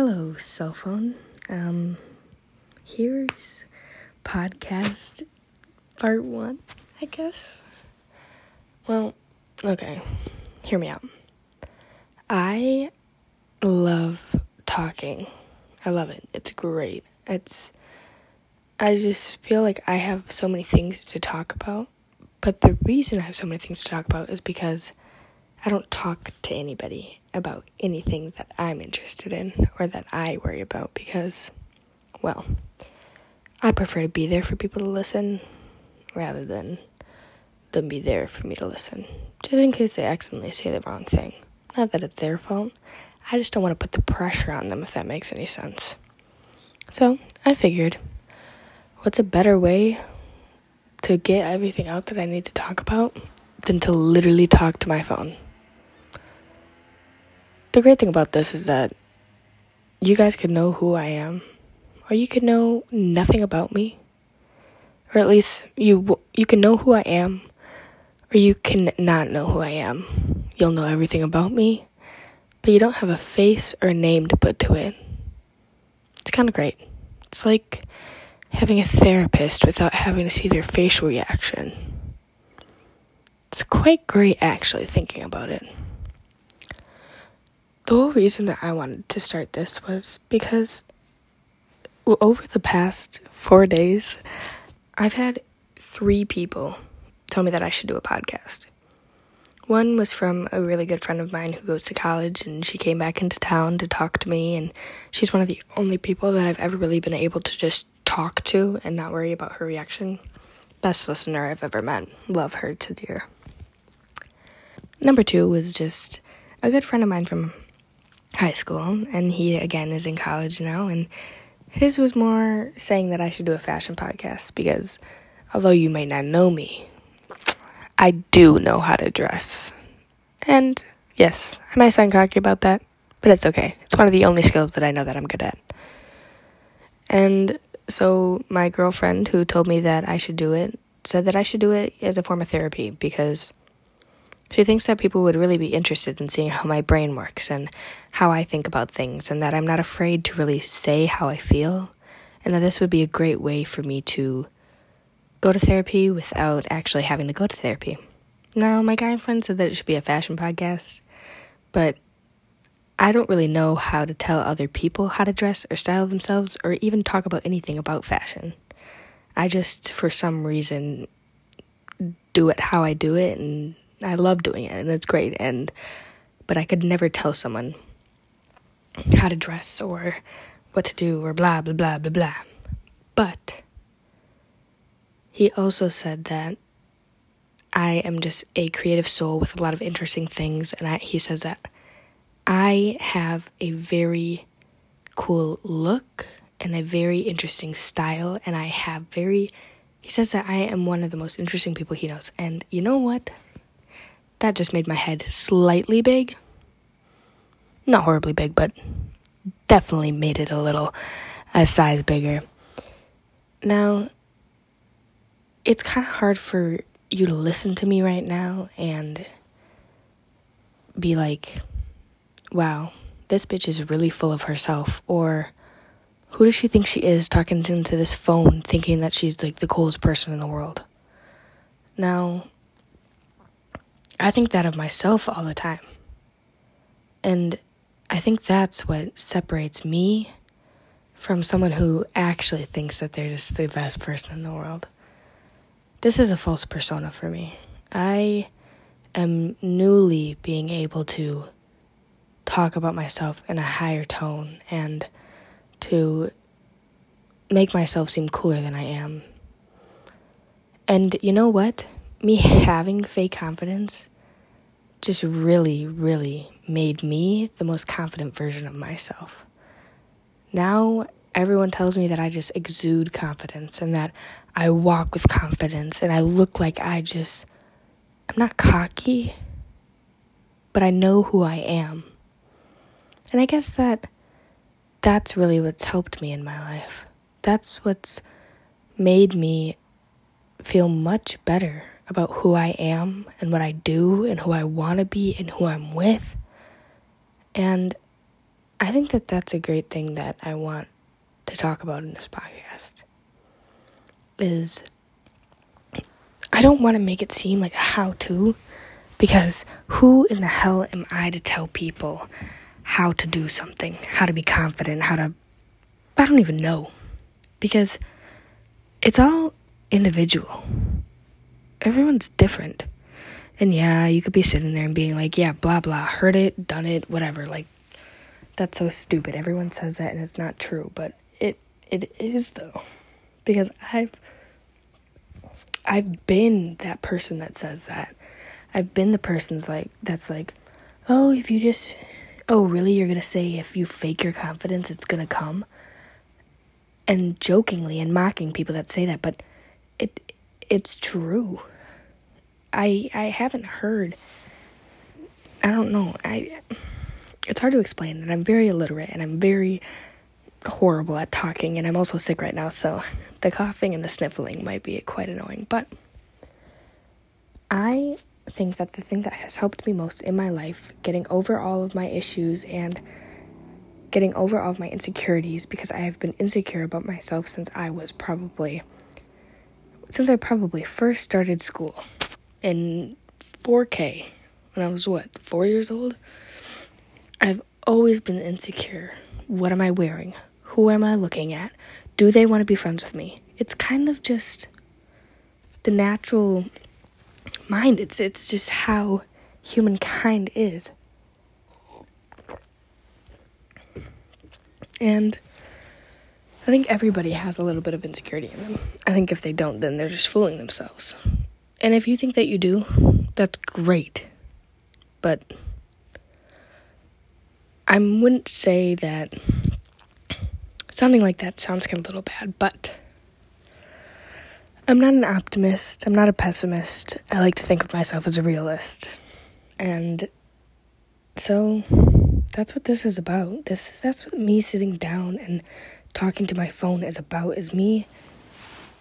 Hello, cell phone. Um, here's podcast part one, I guess. Well, okay, hear me out. I love talking. I love it. It's great. It's, I just feel like I have so many things to talk about. But the reason I have so many things to talk about is because I don't talk to anybody about anything that I'm interested in or that I worry about because, well, I prefer to be there for people to listen rather than them be there for me to listen. Just in case they accidentally say the wrong thing. Not that it's their fault. I just don't want to put the pressure on them if that makes any sense. So I figured, what's a better way to get everything out that I need to talk about than to literally talk to my phone? The great thing about this is that you guys could know who I am, or you could know nothing about me, or at least you you can know who I am, or you can not know who I am. You'll know everything about me, but you don't have a face or a name to put to it. It's kind of great. It's like having a therapist without having to see their facial reaction. It's quite great, actually, thinking about it. The whole reason that I wanted to start this was because over the past four days, I've had three people tell me that I should do a podcast. One was from a really good friend of mine who goes to college, and she came back into town to talk to me, and she's one of the only people that I've ever really been able to just talk to and not worry about her reaction. Best listener I've ever met. Love her to dear. Number two was just a good friend of mine from high school, and he again is in college now. And his was more saying that I should do a fashion podcast because although you may not know me, I do know how to dress. And yes, I might sound cocky about that, but it's okay. It's one of the only skills that I know that I'm good at. And so my girlfriend who told me that I should do it said that I should do it as a form of therapy because she thinks that people would really be interested in seeing how my brain works and how I think about things, and that I'm not afraid to really say how I feel, and that this would be a great way for me to go to therapy without actually having to go to therapy. Now, my guy friend said that it should be a fashion podcast, but I don't really know how to tell other people how to dress or style themselves or even talk about anything about fashion. I just, for some reason, do it how I do it and I love doing it and it's great and but I could never tell someone how to dress or what to do or blah blah blah blah blah. But he also said that I am just a creative soul with a lot of interesting things and I, he says that I have a very cool look and a very interesting style and I have very he says that I am one of the most interesting people he knows. And you know what? That just made my head slightly big. Not horribly big, but definitely made it a little a size bigger. Now, it's kind of hard for you to listen to me right now and be like, wow, this bitch is really full of herself. Or who does she think she is talking into this phone thinking that she's like the coolest person in the world? Now, I think that of myself all the time. And I think that's what separates me from someone who actually thinks that they're just the best person in the world. This is a false persona for me. I am newly being able to talk about myself in a higher tone and to make myself seem cooler than I am. And you know what? Me having fake confidence just really, really made me the most confident version of myself. Now, everyone tells me that I just exude confidence and that I walk with confidence and I look like I just, I'm not cocky, but I know who I am. And I guess that that's really what's helped me in my life. That's what's made me feel much better about who I am and what I do and who I want to be and who I'm with. And I think that that's a great thing that I want to talk about in this podcast. Is I don't want to make it seem like a how to because who in the hell am I to tell people how to do something, how to be confident, how to. I don't even know. Because it's all individual. Everyone's different. And yeah, you could be sitting there and being like, yeah, blah, blah, heard it, done it, whatever. Like, that's so stupid. Everyone says that and it's not true, but it it is though. Because I've I've been that person that says that. I've been the person's like that's like, "Oh, if you just oh, really you're going to say if you fake your confidence it's going to come?" And jokingly and mocking people that say that, but it it's true. I I haven't heard I don't know. I it's hard to explain and I'm very illiterate and I'm very horrible at talking and I'm also sick right now, so the coughing and the sniffling might be quite annoying, but I think that the thing that has helped me most in my life, getting over all of my issues and getting over all of my insecurities because I have been insecure about myself since I was probably since I probably first started school in 4K when I was what, 4 years old? I've always been insecure. What am I wearing? Who am I looking at? Do they want to be friends with me? It's kind of just the natural mind. It's it's just how humankind is. And I think everybody has a little bit of insecurity in them. I think if they don't, then they're just fooling themselves. And if you think that you do, that's great. But I wouldn't say that sounding like that sounds kind of a little bad, but I'm not an optimist. I'm not a pessimist. I like to think of myself as a realist. And so that's what this is about. This is that's what me sitting down and talking to my phone is about is me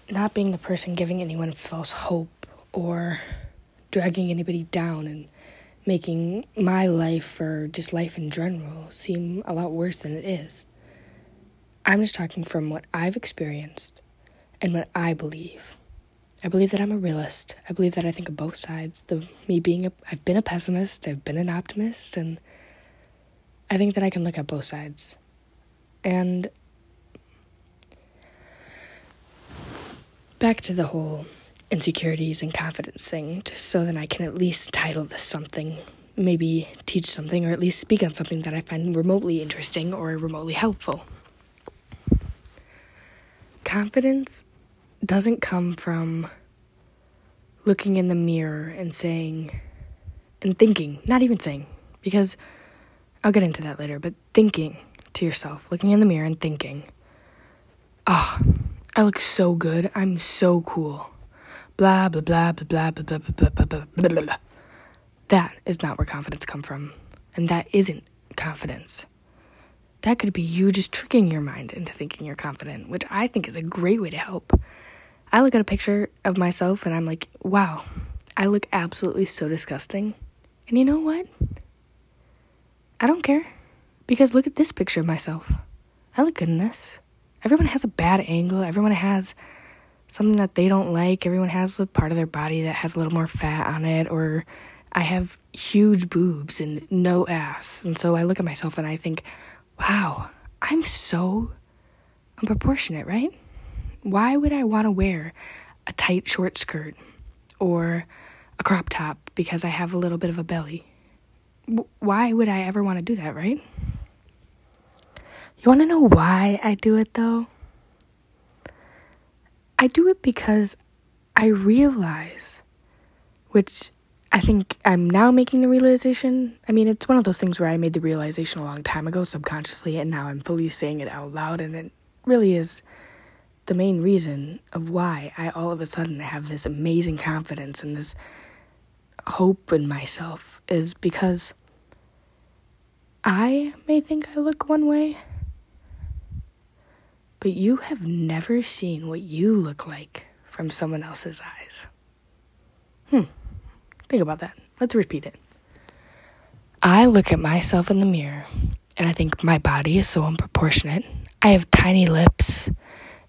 not being the person giving anyone false hope or dragging anybody down and making my life or just life in general seem a lot worse than it is. I'm just talking from what I've experienced and what I believe. I believe that I'm a realist. I believe that I think of both sides. The me being a I've been a pessimist, I've been an optimist, and I think that I can look at both sides. And back to the whole insecurities and confidence thing, just so that I can at least title this something, maybe teach something, or at least speak on something that I find remotely interesting or remotely helpful. Confidence doesn't come from looking in the mirror and saying, and thinking, not even saying, because I'll get into that later, but thinking to yourself, looking in the mirror and thinking, oh, I look so good. I'm so cool blah blah blah blah blah blah blah blah blah blah blah blah. That is not where confidence come from, and that isn't confidence. That could be you just tricking your mind into thinking you're confident, which I think is a great way to help. I look at a picture of myself and I'm like, wow, I look absolutely so disgusting. And you know what? I don't care. Because look at this picture of myself. I look good in this. Everyone has a bad angle, everyone has something that they don't like. Everyone has a part of their body that has a little more fat on it, or I have huge boobs and no ass. And so I look at myself and I think, wow, I'm so unproportionate, right? Why would I want to wear a tight short skirt or a crop top because I have a little bit of a belly? Why would I ever want to do that, right? You want to know why I do it though? I do it because I realize, which I think I'm now making the realization. I mean, it's one of those things where I made the realization a long time ago subconsciously, and now I'm fully saying it out loud, and it really is the main reason of why I all of a sudden have this amazing confidence and this hope in myself is because I may think I look one way, but you have never seen what you look like from someone else's eyes. Hmm. Think about that. Let's repeat it. I look at myself in the mirror And I think my body is so unproportionate. I have tiny lips,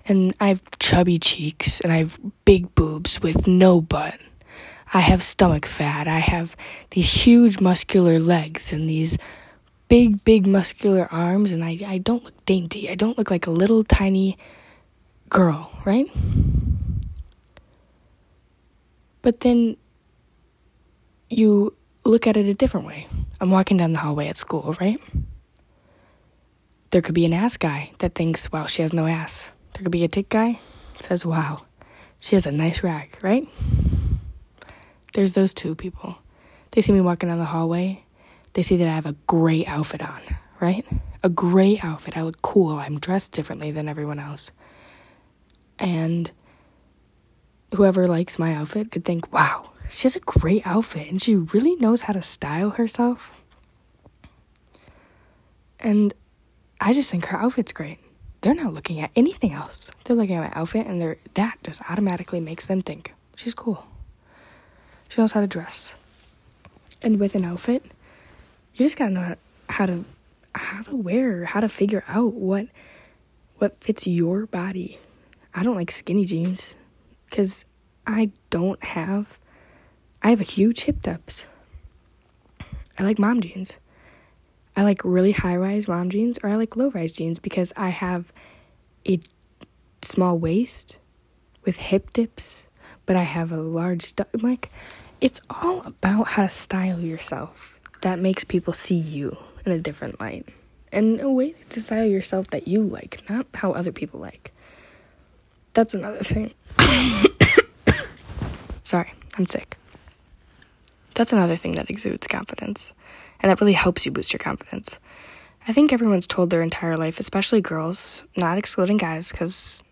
and I have chubby cheeks, and I have big boobs with no butt. I have stomach fat. I have these huge muscular legs and these big, big muscular arms, and I, I don't look dainty. I don't look like a little tiny girl, right? But then you look at it a different way. I'm walking down the hallway at school, right? There could be an ass guy that thinks, wow, she has no ass. There could be a tick guy says, wow, she has a nice rack, right? There's those two people. They see me walking down the hallway. They see that I have a gray outfit on, right? A gray outfit. I look cool. I'm dressed differently than everyone else. And whoever likes my outfit could think, wow, she has a great outfit and she really knows how to style herself. And I just think her outfit's great. They're not looking at anything else. They're looking at my outfit and they're that just automatically makes them think she's cool. She knows how to dress. And with an outfit, you just gotta know how to how to wear, how to figure out what what fits your body. I don't like skinny jeans because I don't have I have a huge hip depth. I like mom jeans. I like really high rise mom jeans or I like low rise jeans because I have a small waist with hip dips, but I have a large stomach. Like, it's all about how to style yourself that makes people see you in a different light. And a way to style yourself that you like, not how other people like. That's another thing. Sorry, I'm sick. That's another thing that exudes confidence, and that really helps you boost your confidence. I think everyone's told their entire life, especially girls, not excluding guys, because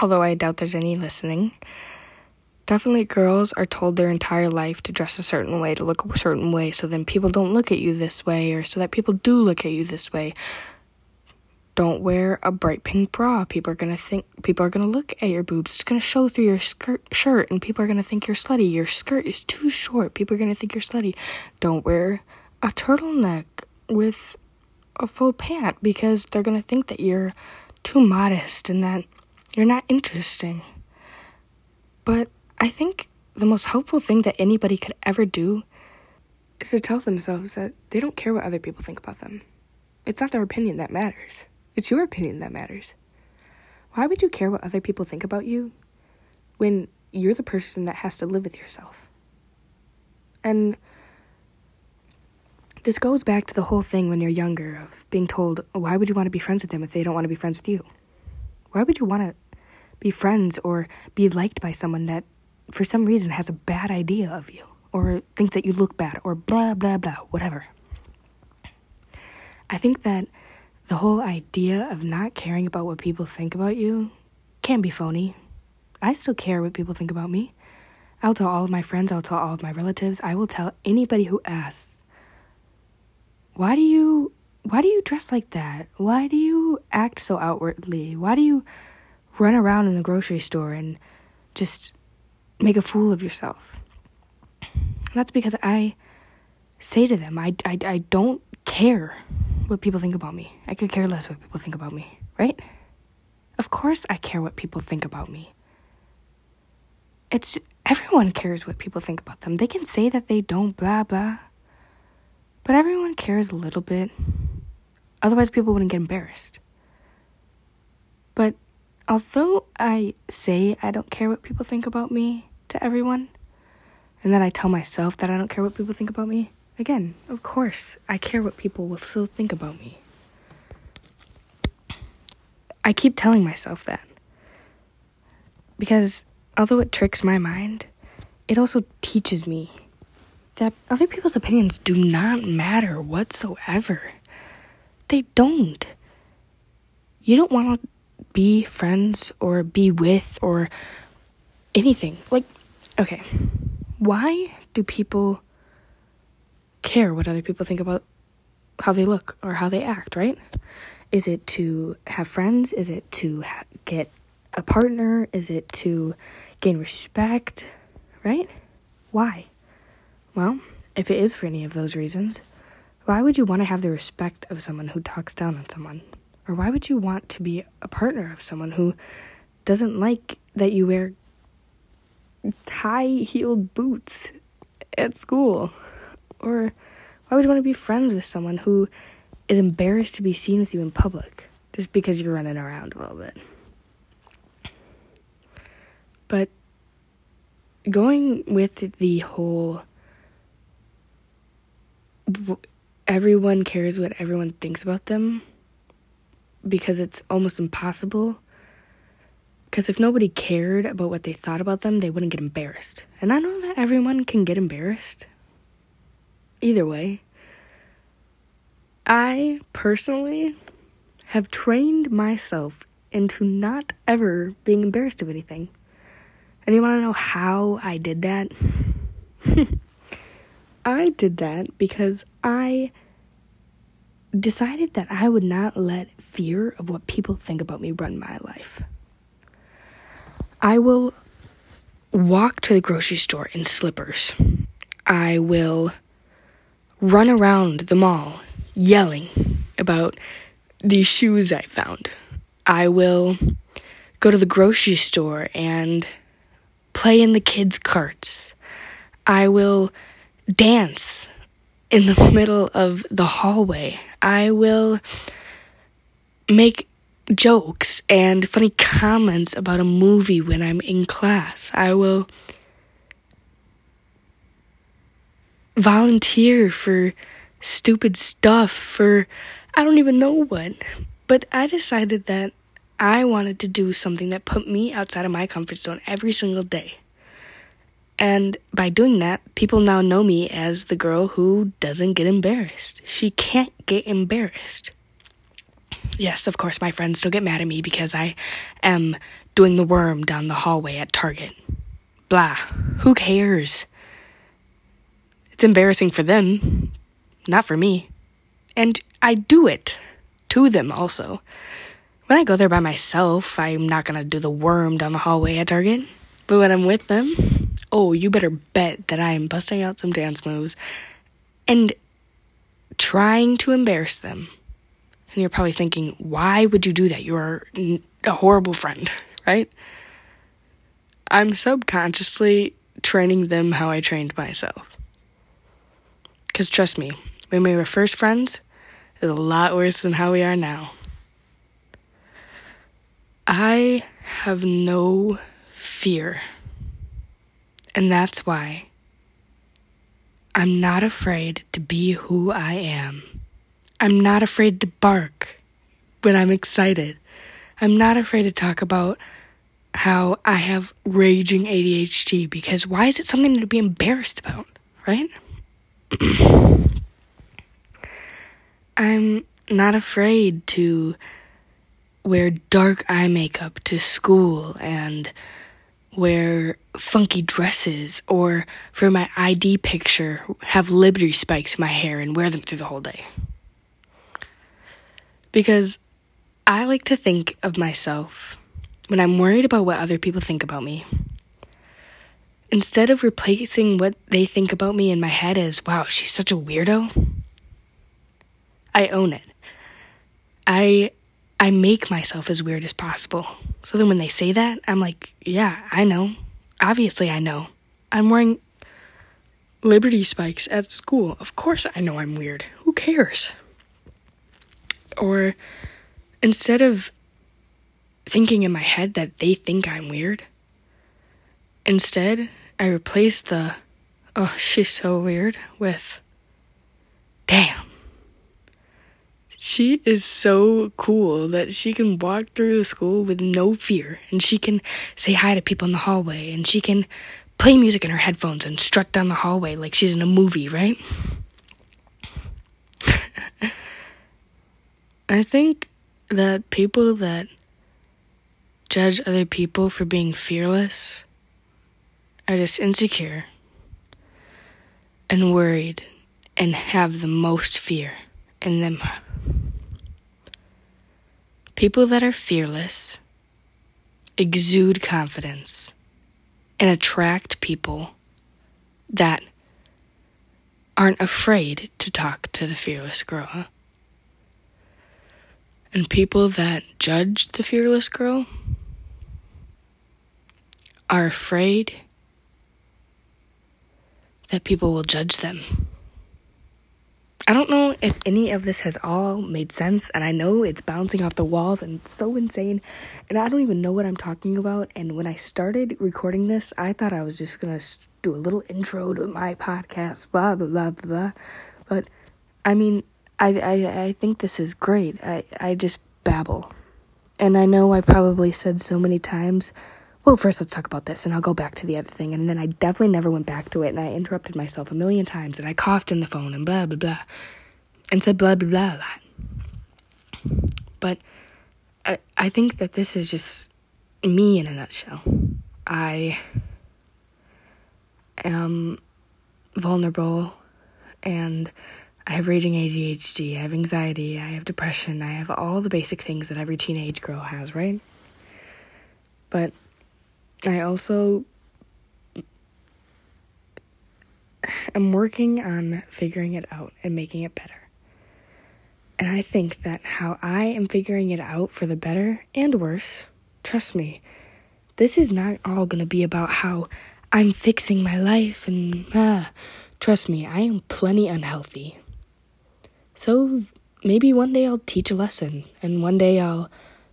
although I doubt there's any listening, definitely girls are told their entire life to dress a certain way, to look a certain way, so then people don't look at you this way, or so that people do look at you this way, don't wear a bright pink bra. People are gonna think people are gonna look at your boobs. It's gonna show through your skirt shirt, and people are gonna think you're slutty. Your skirt is too short. People are gonna think you're slutty. Don't wear a turtleneck with a full pant because they're gonna think that you're too modest and that you're not interesting. But I think the most helpful thing that anybody could ever do is to tell themselves that they don't care what other people think about them. It's not their opinion that matters. It's your opinion that matters. Why would you care what other people think about you when you're the person that has to live with yourself? And this goes back to the whole thing when you're younger of being told, why would you want to be friends with them if they don't want to be friends with you? Why would you want to be friends or be liked by someone that for some reason has a bad idea of you or thinks that you look bad or blah, blah, blah, whatever? I think that the whole idea of not caring about what people think about you can be phony. I still care what people think about me. I'll tell all of my friends, I'll tell all of my relatives, I will tell anybody who asks. Why do you why do you dress like that? Why do you act so outwardly? Why do you run around in the grocery store and just make a fool of yourself? And that's because I say to them, I, I, I don't care what people think about me. I could care less what people think about me, right? Of course, I care what people think about me. It's everyone cares what people think about them. They can say that they don't, blah, blah. But everyone cares a little bit. Otherwise, people wouldn't get embarrassed. But although I say I don't care what people think about me to everyone, and then I tell myself that I don't care what people think about me, Again, of course, I care what people will still think about me. I keep telling myself that. Because although it tricks my mind, it also teaches me that other people's opinions do not matter whatsoever. They don't. You don't want to be friends or be with or anything. Like, okay, why do people care what other people think about how they look or how they act, right? Is it to have friends? Is it to ha- get a partner? Is it to gain respect, right? Why? Well, if it is for any of those reasons, why would you want to have the respect of someone who talks down on someone? Or why would you want to be a partner of someone who doesn't like that you wear high heeled boots at school? Or why would you want to be friends with someone who is embarrassed to be seen with you in public just because you're running around a little bit? But going with the whole everyone cares what everyone thinks about them because it's almost impossible. Because if nobody cared about what they thought about them, they wouldn't get embarrassed. And I know that everyone can get embarrassed. Either way. I personally have trained myself into not ever being embarrassed of anything. And you want to know how I did that? I did that because I decided that I would not let fear of what people think about me run my life. I will walk to the grocery store in slippers. I will run around the mall yelling about these shoes I found. I will go to the grocery store and play in the kids' carts. I will dance in the middle of the hallway. I will make jokes and funny comments about a movie when I'm in class. I will volunteer for stupid stuff for I don't even know what. But I decided that I wanted to do something that put me outside of my comfort zone every single day. And by doing that, people now know me as the girl who doesn't get embarrassed. She can't get embarrassed. Yes, of course, my friends still get mad at me because I am doing the worm down the hallway at Target. Blah. Who cares? It's embarrassing for them, not for me. And I do it to them also. When I go there by myself, I'm not gonna do the worm down the hallway at Target. But when I'm with them, oh, you better bet that I am busting out some dance moves and trying to embarrass them. And you're probably thinking, why would you do that? You're a horrible friend, right? I'm subconsciously training them how I trained myself. Because trust me, when we were first friends, it was a lot worse than how we are now. I have no fear and that's why I'm not afraid to be who I am. I'm not afraid to bark when I'm excited. I'm not afraid to talk about how I have raging ADHD because why is it something to be embarrassed about, right? I'm not afraid to wear dark eye makeup to school and wear funky dresses or for my ID picture have Liberty spikes in my hair and wear them through the whole day. Because I like to think of myself when I'm worried about what other people think about me. Instead of replacing what they think about me in my head as, wow, she's such a weirdo, I own it. I I make myself as weird as possible. So then when they say that, I'm like, yeah, I know. Obviously, I know. I'm wearing Liberty spikes at school. Of course, I know I'm weird. Who cares? Or instead of thinking in my head that they think I'm weird, instead, I replace the, oh, she's so weird with, damn she is so cool that she can walk through the school with no fear and she can say hi to people in the hallway and she can play music in her headphones and strut down the hallway like she's in a movie, right? I think that people that judge other people for being fearless are just insecure and worried and have the most fear in them. People that are fearless exude confidence and attract people that aren't afraid to talk to the fearless girl. And people that judge the fearless girl are afraid that people will judge them. I don't know if any of this has all made sense, and I know it's bouncing off the walls and so insane, and I don't even know what I'm talking about. And when I started recording this, I thought I was just gonna do a little intro to my podcast, blah blah blah blah. But I mean, I I I think this is great. I I just babble, and I know I probably said so many times well, first let's talk about this, and I'll go back to the other thing. And then I definitely never went back to it, and I interrupted myself a million times, and I coughed in the phone, and blah, blah, blah, and said blah, blah, blah a lot. But I, I think that this is just me in a nutshell. I am vulnerable, and I have raging ADHD, I have anxiety, I have depression, I have all the basic things that every teenage girl has, right? But I also am working on figuring it out and making it better. And I think that how I am figuring it out for the better and worse, trust me, this is not all going to be about how I'm fixing my life and ah, trust me, I am plenty unhealthy. So maybe one day I'll teach a lesson and one day I'll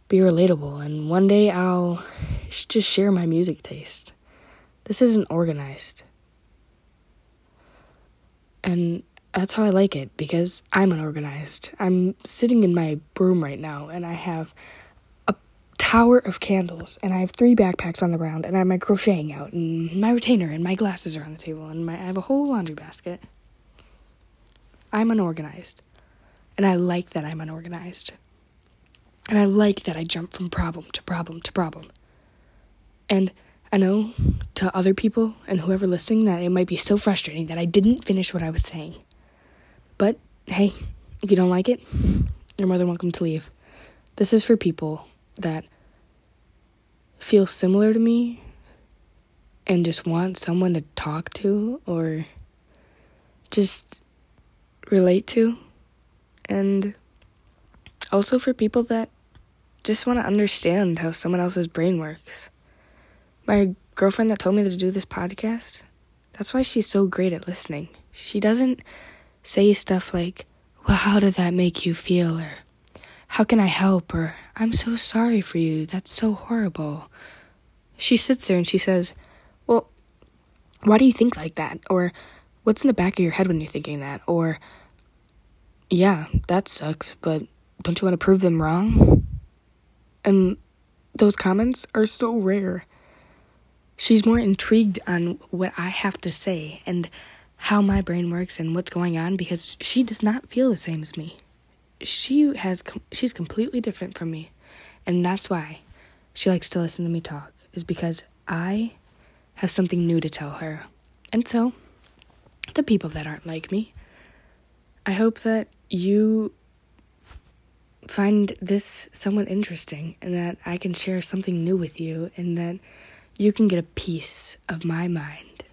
be relatable, and one day I'll just share my music taste. This isn't organized. And that's how I like it because I'm unorganized. I'm sitting in my room right now and I have a tower of candles and I have three backpacks on the ground and I have my crocheting out and my retainer and my glasses are on the table and my, I have a whole laundry basket. I'm unorganized. And I like that I'm unorganized. And I like that I jump from problem to problem to problem. And I know to other people and whoever listening that it might be so frustrating that I didn't finish what I was saying. But hey, if you don't like it, you're more than welcome to leave. This is for people that feel similar to me and just want someone to talk to or just relate to. And also for people that just want to understand how someone else's brain works. My girlfriend that told me to do this podcast, that's why she's so great at listening. She doesn't say stuff like, Well, how did that make you feel? or How can I help? or I'm so sorry for you. That's so horrible. She sits there and she says, Well, why do you think like that? Or what's in the back of your head when you're thinking that? Or, yeah, that sucks, but don't you want to prove them wrong? And those comments are so rare. She's more intrigued on what I have to say and how my brain works and what's going on because she does not feel the same as me. She has she's completely different from me. And that's why she likes to listen to me talk is because I have something new to tell her. And so the people that aren't like me, I hope that you find this somewhat interesting and that I can share something new with you and that you can get a piece of my mind.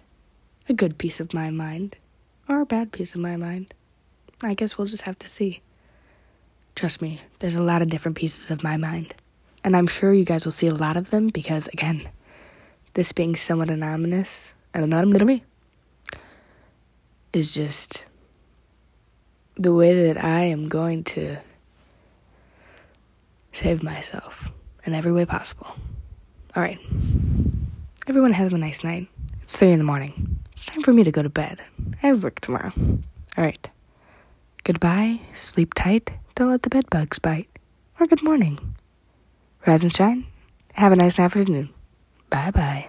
A good piece of my mind. Or a bad piece of my mind. I guess we'll just have to see. Trust me, there's a lot of different pieces of my mind. And I'm sure you guys will see a lot of them because, again, this being somewhat anonymous, and anonymous to me, is just the way that I am going to save myself in every way possible. All right. Everyone have a nice night. It's 3 in the morning. It's time for me to go to bed. I have work tomorrow. All right. Goodbye. Sleep tight. Don't let the bed bugs bite. Or good morning. Rise and shine. Have a nice afternoon. Bye bye.